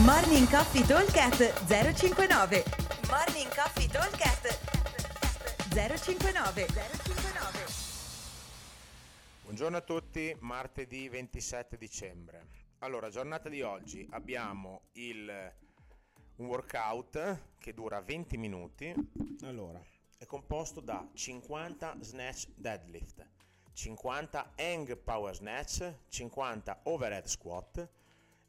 Morning Coffee Talkcast 059 Morning Coffee Talkcast 059 059 Buongiorno a tutti, martedì 27 dicembre. Allora, giornata di oggi abbiamo il, un workout che dura 20 minuti. Allora, è composto da 50 snatch deadlift, 50 hang power snatch, 50 overhead squat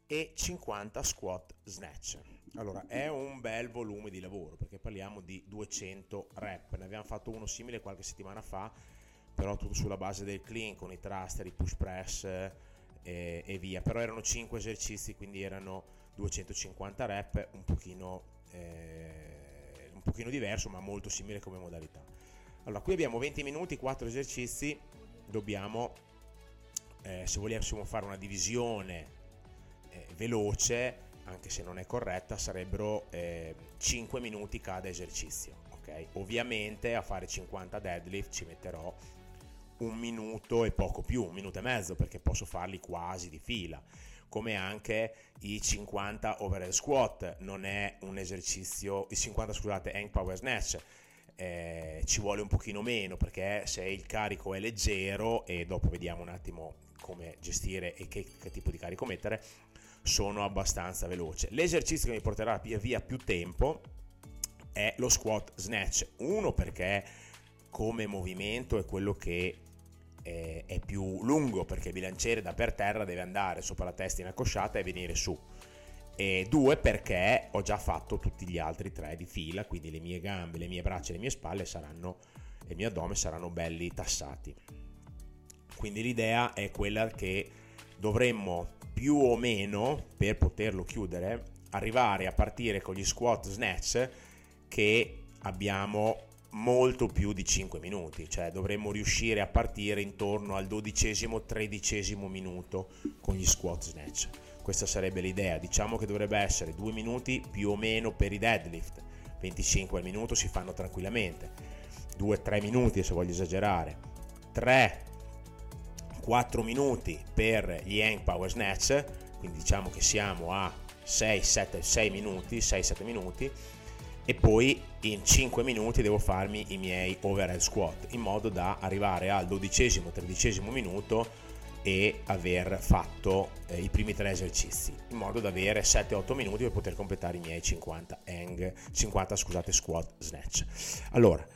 e 50 squat snatch. Allora, è un bel volume di lavoro perché parliamo di 200 rep. Ne abbiamo fatto uno simile qualche settimana fa, però tutto sulla base del clean con i thruster, i push press e, e via. Però erano 5 esercizi, quindi erano 250 rep, un pochino, eh, un pochino diverso, ma molto simile come modalità. Allora, qui abbiamo 20 minuti, 4 esercizi, dobbiamo, eh, se vogliamo fare una divisione eh, veloce, anche se non è corretta, sarebbero eh, 5 minuti cada esercizio. Okay? Ovviamente a fare 50 deadlift ci metterò un minuto e poco più, un minuto e mezzo, perché posso farli quasi di fila. Come anche i 50 overhead squat, non è un esercizio, i 50 scusate, hang power snatch, eh, ci vuole un pochino meno perché se il carico è leggero e dopo vediamo un attimo come gestire e che, che tipo di carico mettere, sono abbastanza veloce. L'esercizio che mi porterà via via più tempo è lo squat snatch. Uno perché come movimento è quello che è, è più lungo perché il bilanciere da per terra deve andare sopra la testa in accosciata e venire su. E due perché ho già fatto tutti gli altri tre di fila, quindi le mie gambe, le mie braccia e le mie spalle saranno, e il mio addome saranno belli tassati. Quindi l'idea è quella che dovremmo più o meno, per poterlo chiudere, arrivare a partire con gli squat snatch che abbiamo molto più di 5 minuti, cioè dovremmo riuscire a partire intorno al dodicesimo, tredicesimo minuto con gli squat snatch. Questa sarebbe l'idea, diciamo che dovrebbe essere 2 minuti più o meno per i deadlift, 25 al minuto si fanno tranquillamente, 2-3 minuti se voglio esagerare, 3 4 minuti per gli hang power snatch, quindi diciamo che siamo a 6, 7, 6 minuti, 6-7 minuti e poi in 5 minuti devo farmi i miei overhead squat in modo da arrivare al dodicesimo, tredicesimo minuto e aver fatto eh, i primi tre esercizi in modo da avere 7-8 minuti per poter completare i miei 50 hang 50 scusate squat snatch. Allora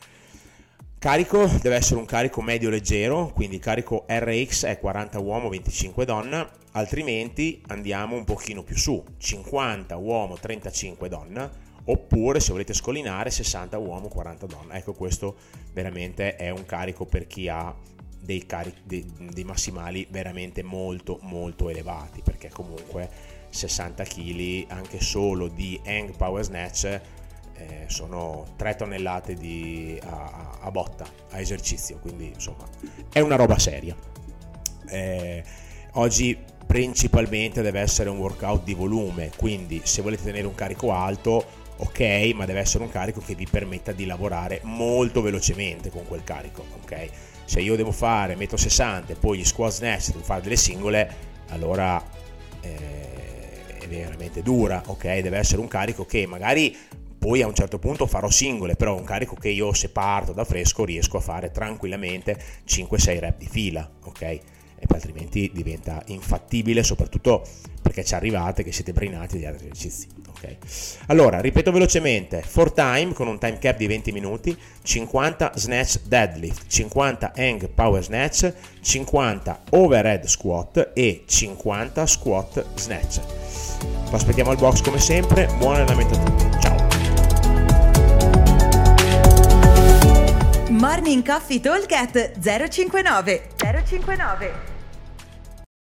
Carico deve essere un carico medio leggero, quindi carico RX è 40 uomo, 25 donna, altrimenti andiamo un pochino più su, 50 uomo, 35 donna, oppure se volete scollinare 60 uomo, 40 donna. Ecco, questo veramente è un carico per chi ha dei, carichi, dei, dei massimali veramente molto molto elevati, perché comunque 60 kg anche solo di hang power snatch eh, sono 3 tonnellate di, a, a, botta, a esercizio, quindi insomma è una roba seria. Eh, oggi principalmente deve essere un workout di volume, quindi se volete tenere un carico alto, ok, ma deve essere un carico che vi permetta di lavorare molto velocemente con quel carico, ok? Se io devo fare metro 60 e poi gli squat snatch devo fare delle singole, allora eh, è veramente dura, ok? Deve essere un carico che magari poi a un certo punto farò singole, però un carico che io se parto da fresco riesco a fare tranquillamente 5-6 rep di fila, ok? Altrimenti diventa infattibile, soprattutto perché ci arrivate che siete brinati di altri esercizi, ok? Allora, ripeto velocemente, 4 time con un time cap di 20 minuti, 50 snatch deadlift, 50 hang power snatch, 50 overhead squat e 50 squat snatch. Lo aspettiamo al box come sempre, buon allenamento a tutti, ciao! Morning Coffee Talk 059 059